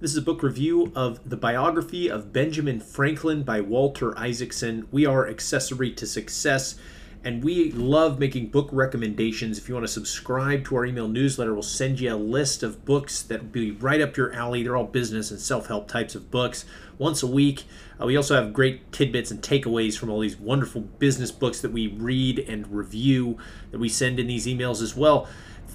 This is a book review of the biography of Benjamin Franklin by Walter Isaacson. We are Accessory to Success, and we love making book recommendations. If you want to subscribe to our email newsletter, we'll send you a list of books that will be right up your alley. They're all business and self help types of books once a week. Uh, we also have great tidbits and takeaways from all these wonderful business books that we read and review that we send in these emails as well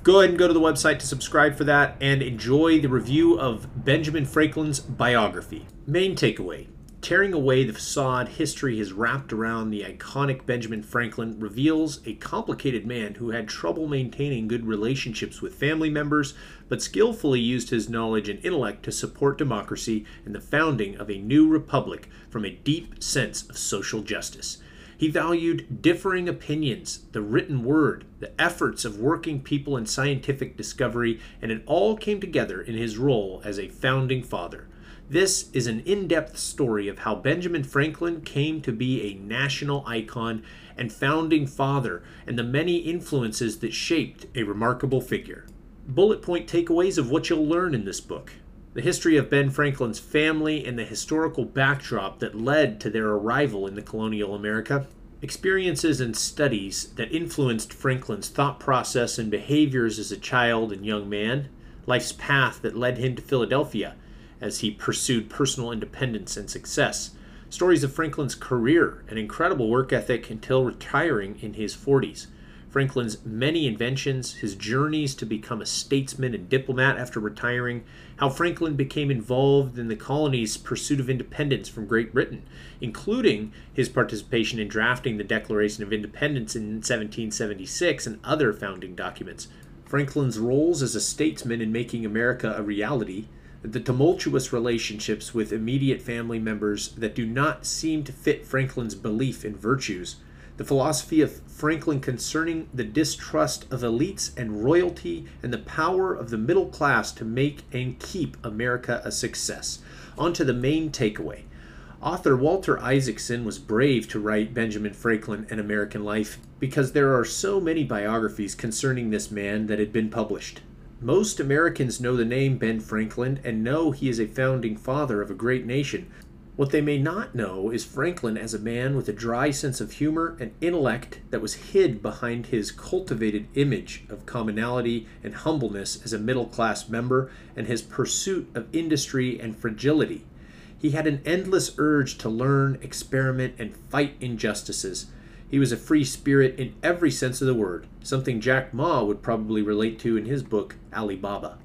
go ahead and go to the website to subscribe for that and enjoy the review of Benjamin Franklin's biography. Main takeaway Tearing away the facade history has wrapped around the iconic Benjamin Franklin reveals a complicated man who had trouble maintaining good relationships with family members, but skillfully used his knowledge and intellect to support democracy and the founding of a new republic from a deep sense of social justice. He valued differing opinions, the written word, the efforts of working people in scientific discovery, and it all came together in his role as a founding father. This is an in depth story of how Benjamin Franklin came to be a national icon and founding father, and the many influences that shaped a remarkable figure. Bullet point takeaways of what you'll learn in this book the history of Ben Franklin's family, and the historical backdrop that led to their arrival in the colonial America. Experiences and studies that influenced Franklin's thought process and behaviors as a child and young man. Life's path that led him to Philadelphia as he pursued personal independence and success. Stories of Franklin's career and incredible work ethic until retiring in his 40s. Franklin's many inventions, his journeys to become a statesman and diplomat after retiring, how Franklin became involved in the colony's pursuit of independence from Great Britain, including his participation in drafting the Declaration of Independence in 1776 and other founding documents, Franklin's roles as a statesman in making America a reality, the tumultuous relationships with immediate family members that do not seem to fit Franklin's belief in virtues the philosophy of Franklin concerning the distrust of elites and royalty and the power of the middle class to make and keep America a success. On to the main takeaway. Author Walter Isaacson was brave to write Benjamin Franklin and American Life because there are so many biographies concerning this man that had been published. Most Americans know the name Ben Franklin and know he is a founding father of a great nation, what they may not know is Franklin as a man with a dry sense of humor and intellect that was hid behind his cultivated image of commonality and humbleness as a middle class member and his pursuit of industry and fragility. He had an endless urge to learn, experiment, and fight injustices. He was a free spirit in every sense of the word, something Jack Ma would probably relate to in his book, Alibaba.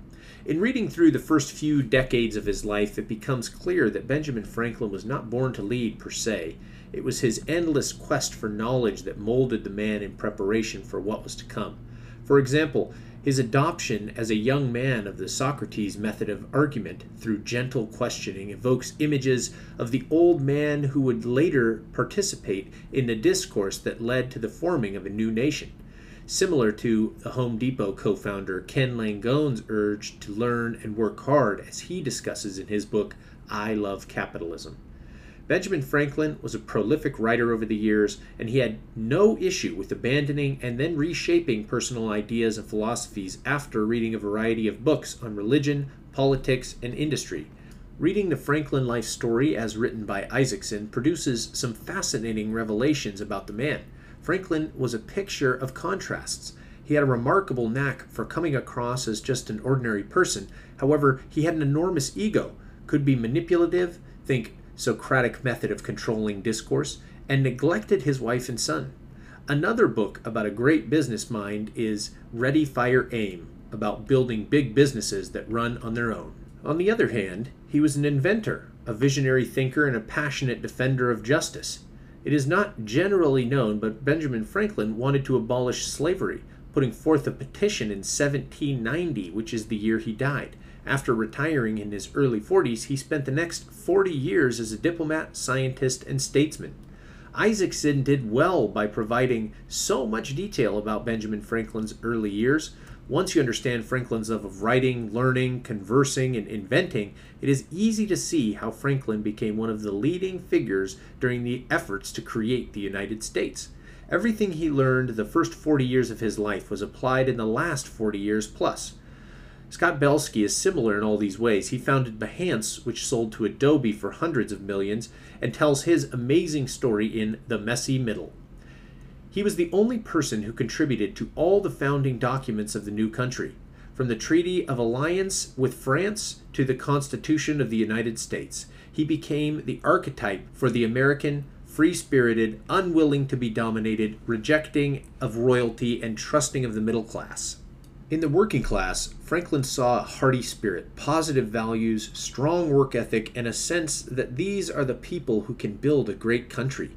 In reading through the first few decades of his life, it becomes clear that Benjamin Franklin was not born to lead per se. It was his endless quest for knowledge that molded the man in preparation for what was to come. For example, his adoption as a young man of the Socrates method of argument through gentle questioning evokes images of the old man who would later participate in the discourse that led to the forming of a new nation similar to the Home Depot co founder Ken Langone's urge to learn and work hard, as he discusses in his book, I Love Capitalism. Benjamin Franklin was a prolific writer over the years, and he had no issue with abandoning and then reshaping personal ideas and philosophies after reading a variety of books on religion, politics, and industry. Reading the Franklin life story as written by Isaacson produces some fascinating revelations about the man. Franklin was a picture of contrasts. He had a remarkable knack for coming across as just an ordinary person. However, he had an enormous ego, could be manipulative, think Socratic method of controlling discourse, and neglected his wife and son. Another book about a great business mind is Ready, Fire, Aim, about building big businesses that run on their own. On the other hand, he was an inventor, a visionary thinker, and a passionate defender of justice. It is not generally known, but Benjamin Franklin wanted to abolish slavery, putting forth a petition in 1790, which is the year he died. After retiring in his early 40s, he spent the next 40 years as a diplomat, scientist, and statesman. Isaacson did well by providing so much detail about Benjamin Franklin's early years, once you understand Franklin's love of writing, learning, conversing, and inventing, it is easy to see how Franklin became one of the leading figures during the efforts to create the United States. Everything he learned the first 40 years of his life was applied in the last 40 years plus. Scott Belsky is similar in all these ways. He founded Behance, which sold to Adobe for hundreds of millions, and tells his amazing story in The Messy Middle. He was the only person who contributed to all the founding documents of the new country, from the Treaty of Alliance with France to the Constitution of the United States. He became the archetype for the American, free spirited, unwilling to be dominated, rejecting of royalty, and trusting of the middle class. In the working class, Franklin saw a hearty spirit, positive values, strong work ethic, and a sense that these are the people who can build a great country.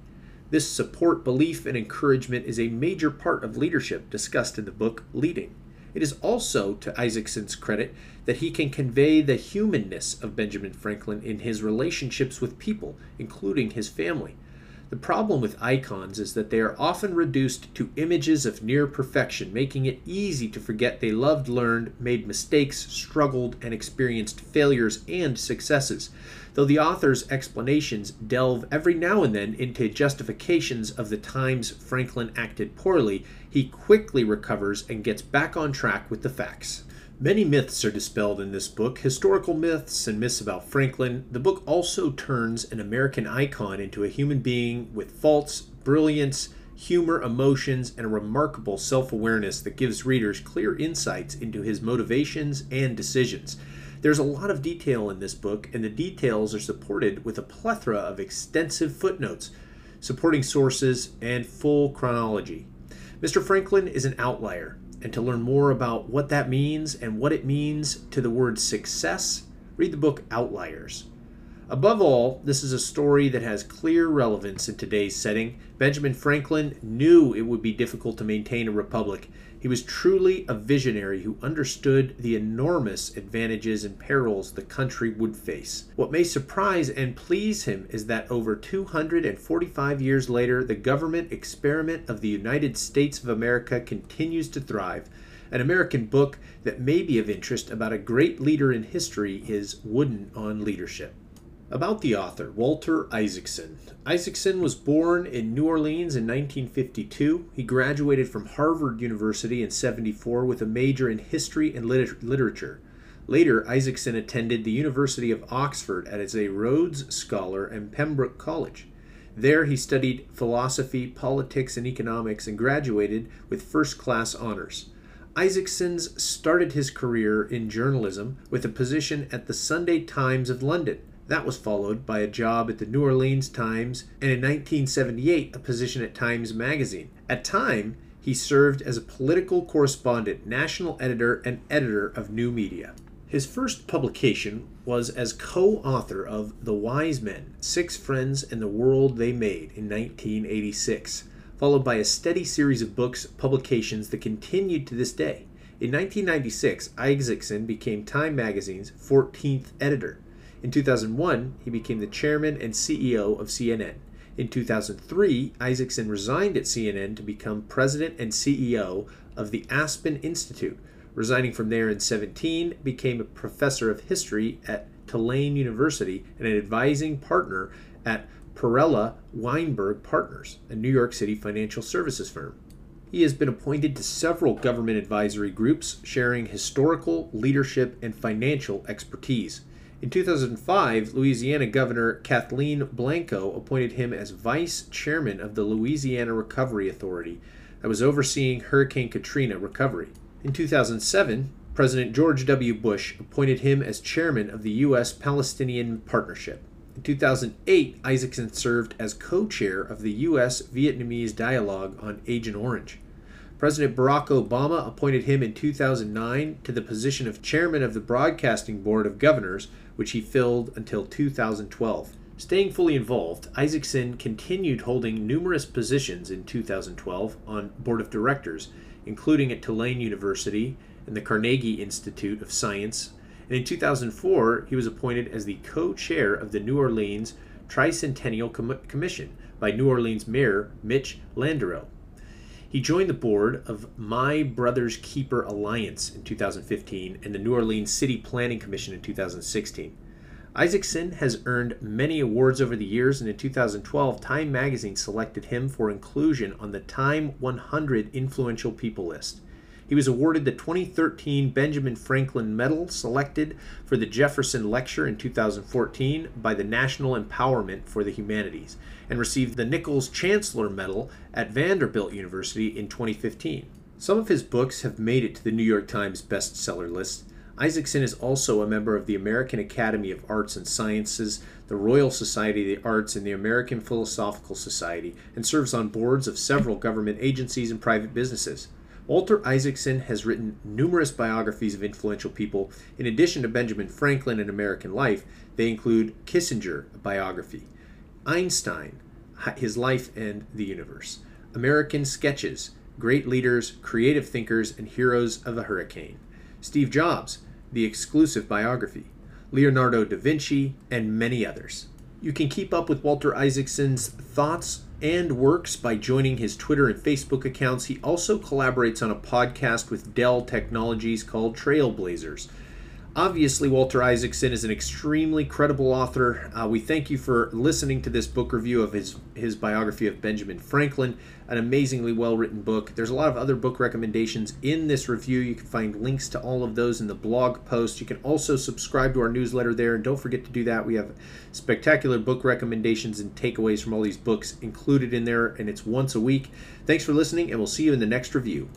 This support, belief, and encouragement is a major part of leadership discussed in the book Leading. It is also to Isaacson's credit that he can convey the humanness of Benjamin Franklin in his relationships with people, including his family. The problem with icons is that they are often reduced to images of near perfection, making it easy to forget they loved, learned, made mistakes, struggled, and experienced failures and successes. Though the author's explanations delve every now and then into justifications of the times Franklin acted poorly, he quickly recovers and gets back on track with the facts. Many myths are dispelled in this book, historical myths and myths about Franklin. The book also turns an American icon into a human being with faults, brilliance, humor, emotions, and a remarkable self awareness that gives readers clear insights into his motivations and decisions. There's a lot of detail in this book, and the details are supported with a plethora of extensive footnotes, supporting sources, and full chronology. Mr. Franklin is an outlier and to learn more about what that means and what it means to the word success, read the book Outliers. Above all, this is a story that has clear relevance in today's setting. Benjamin Franklin knew it would be difficult to maintain a republic, he was truly a visionary who understood the enormous advantages and perils the country would face. What may surprise and please him is that over 245 years later, the government experiment of the United States of America continues to thrive. An American book that may be of interest about a great leader in history is Wooden on Leadership. About the author, Walter Isaacson. Isaacson was born in New Orleans in 1952. He graduated from Harvard University in 74 with a major in history and liter- literature. Later, Isaacson attended the University of Oxford as a Rhodes Scholar and Pembroke College. There, he studied philosophy, politics, and economics and graduated with first class honors. Isaacson's started his career in journalism with a position at the Sunday Times of London. That was followed by a job at the New Orleans Times and in 1978 a position at Times Magazine. At Time, he served as a political correspondent, national editor, and editor of New Media. His first publication was as co author of The Wise Men Six Friends and the World They Made in 1986, followed by a steady series of books, publications that continued to this day. In 1996, Isaacson became Time Magazine's 14th editor. In 2001, he became the chairman and CEO of CNN. In 2003, Isaacson resigned at CNN to become president and CEO of the Aspen Institute. Resigning from there in 17, became a professor of history at Tulane University and an advising partner at Perella Weinberg Partners, a New York City financial services firm. He has been appointed to several government advisory groups sharing historical, leadership, and financial expertise. In 2005, Louisiana Governor Kathleen Blanco appointed him as vice chairman of the Louisiana Recovery Authority that was overseeing Hurricane Katrina recovery. In 2007, President George W. Bush appointed him as chairman of the U.S. Palestinian Partnership. In 2008, Isaacson served as co chair of the U.S. Vietnamese Dialogue on Agent Orange. President Barack Obama appointed him in 2009 to the position of chairman of the Broadcasting Board of Governors which he filled until 2012. Staying fully involved, Isaacson continued holding numerous positions in 2012 on board of directors, including at Tulane University and the Carnegie Institute of Science. And in 2004, he was appointed as the co chair of the New Orleans Tricentennial Com- Commission by New Orleans Mayor Mitch Landrieu. He joined the board of My Brother's Keeper Alliance in 2015 and the New Orleans City Planning Commission in 2016. Isaacson has earned many awards over the years, and in 2012, Time magazine selected him for inclusion on the Time 100 Influential People list. He was awarded the 2013 Benjamin Franklin Medal, selected for the Jefferson Lecture in 2014 by the National Empowerment for the Humanities, and received the Nichols Chancellor Medal at Vanderbilt University in 2015. Some of his books have made it to the New York Times bestseller list. Isaacson is also a member of the American Academy of Arts and Sciences, the Royal Society of the Arts, and the American Philosophical Society, and serves on boards of several government agencies and private businesses. Walter Isaacson has written numerous biographies of influential people. In addition to Benjamin Franklin and American life, they include Kissinger, a biography, Einstein, his life and the universe, American sketches, great leaders, creative thinkers, and heroes of the hurricane. Steve Jobs, the exclusive biography, Leonardo da Vinci, and many others. You can keep up with Walter Isaacson's thoughts and works by joining his Twitter and Facebook accounts. He also collaborates on a podcast with Dell Technologies called Trailblazers. Obviously, Walter Isaacson is an extremely credible author. Uh, we thank you for listening to this book review of his, his biography of Benjamin Franklin, an amazingly well written book. There's a lot of other book recommendations in this review. You can find links to all of those in the blog post. You can also subscribe to our newsletter there, and don't forget to do that. We have spectacular book recommendations and takeaways from all these books included in there, and it's once a week. Thanks for listening, and we'll see you in the next review.